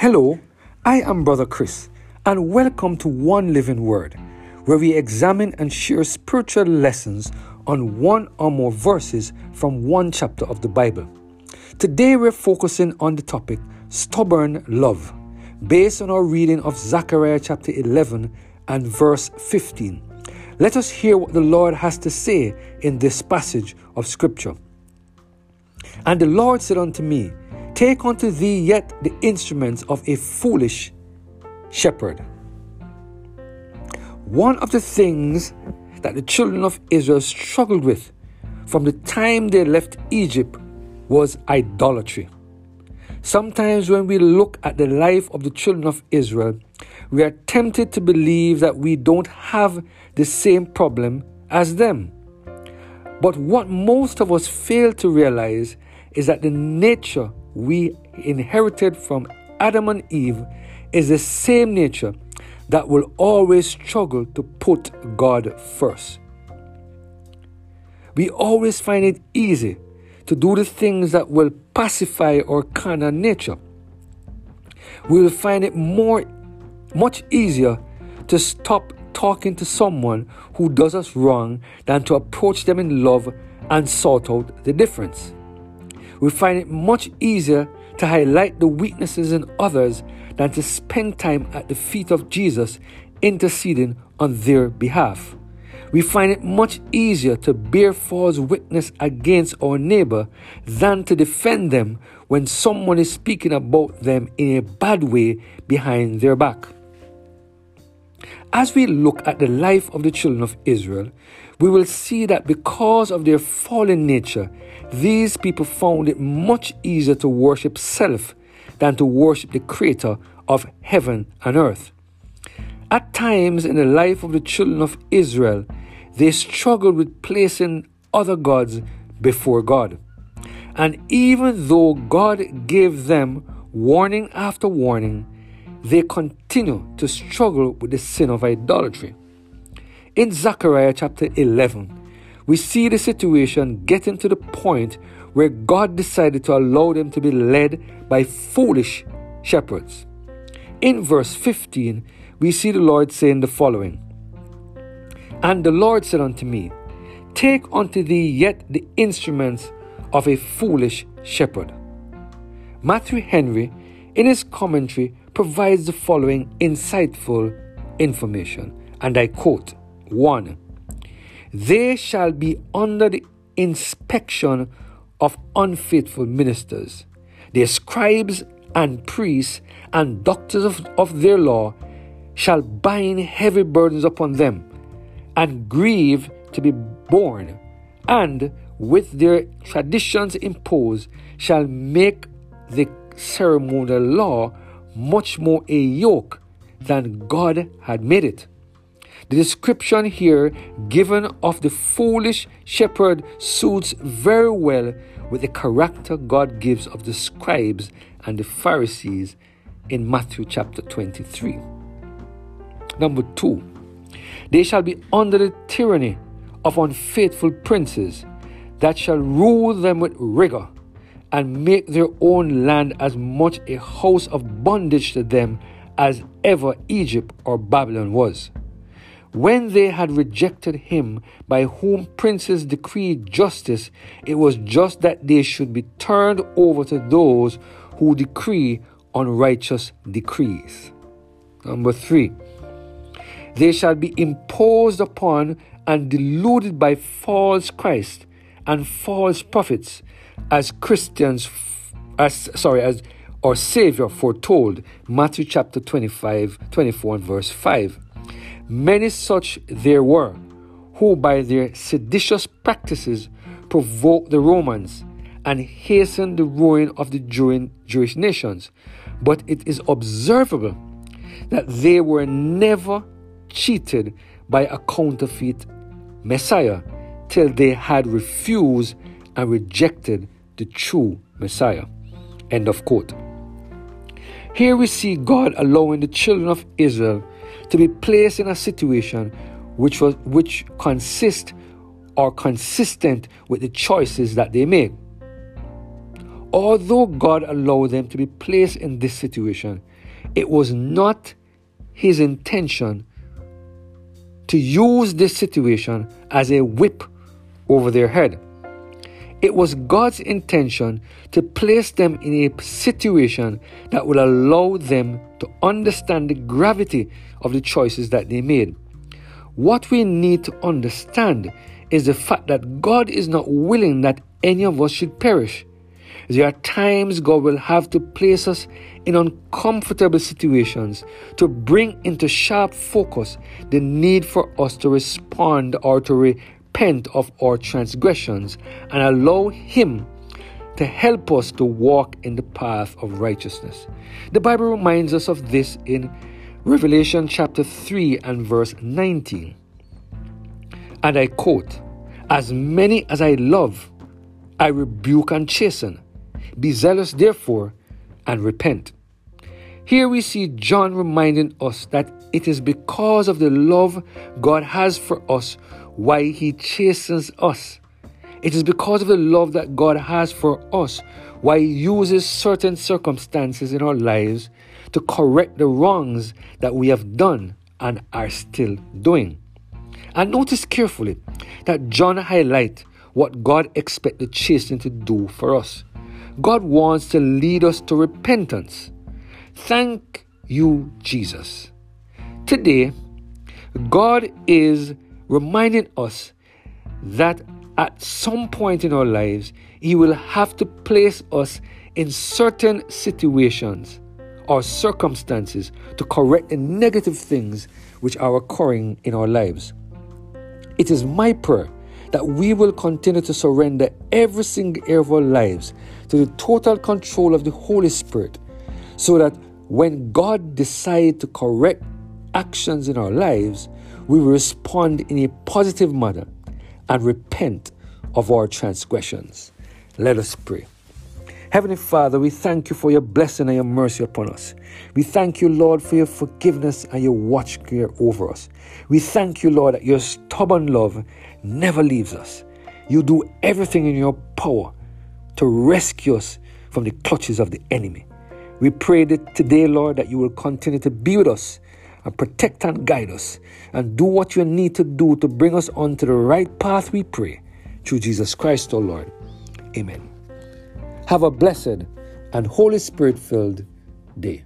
Hello, I am Brother Chris, and welcome to One Living Word, where we examine and share spiritual lessons on one or more verses from one chapter of the Bible. Today we're focusing on the topic stubborn love, based on our reading of Zechariah chapter 11 and verse 15. Let us hear what the Lord has to say in this passage of Scripture. And the Lord said unto me, Take unto thee yet the instruments of a foolish shepherd. One of the things that the children of Israel struggled with from the time they left Egypt was idolatry. Sometimes, when we look at the life of the children of Israel, we are tempted to believe that we don't have the same problem as them. But what most of us fail to realize is that the nature we inherited from Adam and Eve is the same nature that will always struggle to put God first. We always find it easy to do the things that will pacify our carnal nature. We will find it more much easier to stop talking to someone who does us wrong than to approach them in love and sort out the difference we find it much easier to highlight the weaknesses in others than to spend time at the feet of Jesus interceding on their behalf. We find it much easier to bear false witness against our neighbor than to defend them when someone is speaking about them in a bad way behind their back. As we look at the life of the children of Israel, we will see that because of their fallen nature, these people found it much easier to worship self than to worship the Creator of heaven and earth. At times in the life of the children of Israel, they struggled with placing other gods before God. And even though God gave them warning after warning, they continue to struggle with the sin of idolatry. In Zechariah chapter 11, we see the situation getting to the point where God decided to allow them to be led by foolish shepherds. In verse 15, we see the Lord saying the following And the Lord said unto me, Take unto thee yet the instruments of a foolish shepherd. Matthew Henry, in his commentary, provides the following insightful information, and I quote 1. They shall be under the inspection of unfaithful ministers. Their scribes and priests and doctors of, of their law shall bind heavy burdens upon them and grieve to be borne, and with their traditions imposed shall make the ceremonial law much more a yoke than God had made it. The description here given of the foolish shepherd suits very well with the character God gives of the scribes and the Pharisees in Matthew chapter 23. Number two, they shall be under the tyranny of unfaithful princes that shall rule them with rigor and make their own land as much a house of bondage to them as ever Egypt or Babylon was. When they had rejected him by whom princes decreed justice, it was just that they should be turned over to those who decree unrighteous decrees. Number three, they shall be imposed upon and deluded by false Christ and false prophets as Christians, as sorry, as our Savior foretold, Matthew chapter 25, 24, and verse 5. Many such there were, who by their seditious practices provoked the Romans and hastened the ruin of the Jewish nations. But it is observable that they were never cheated by a counterfeit Messiah till they had refused and rejected the true Messiah. End of quote. Here we see God allowing the children of Israel to be placed in a situation which was which consist or consistent with the choices that they made. although God allowed them to be placed in this situation, it was not his intention to use this situation as a whip over their head. It was God's intention to place them in a situation that will allow them to understand the gravity of the choices that they made. What we need to understand is the fact that God is not willing that any of us should perish. There are times God will have to place us in uncomfortable situations to bring into sharp focus the need for us to respond or to repent of our transgressions and allow Him to help us to walk in the path of righteousness. The Bible reminds us of this in Revelation chapter 3 and verse 19. And I quote, As many as I love, I rebuke and chasten. Be zealous, therefore, and repent. Here we see John reminding us that it is because of the love God has for us why he chastens us. It is because of the love that God has for us why he uses certain circumstances in our lives to correct the wrongs that we have done and are still doing. And notice carefully that John highlights what God expects the chastening to do for us. God wants to lead us to repentance. Thank you, Jesus. Today, God is reminding us that at some point in our lives, He will have to place us in certain situations or circumstances to correct the negative things which are occurring in our lives. It is my prayer that we will continue to surrender every single area of our lives to the total control of the Holy Spirit so that when God decides to correct actions in our lives, we respond in a positive manner and repent of our transgressions. Let us pray. Heavenly Father, we thank you for your blessing and your mercy upon us. We thank you, Lord, for your forgiveness and your watch care over us. We thank you, Lord, that your stubborn love never leaves us. You do everything in your power to rescue us from the clutches of the enemy. We pray that today, Lord, that you will continue to be with us and protect and guide us and do what you need to do to bring us onto the right path, we pray. Through Jesus Christ, our Lord. Amen. Have a blessed and Holy Spirit filled day.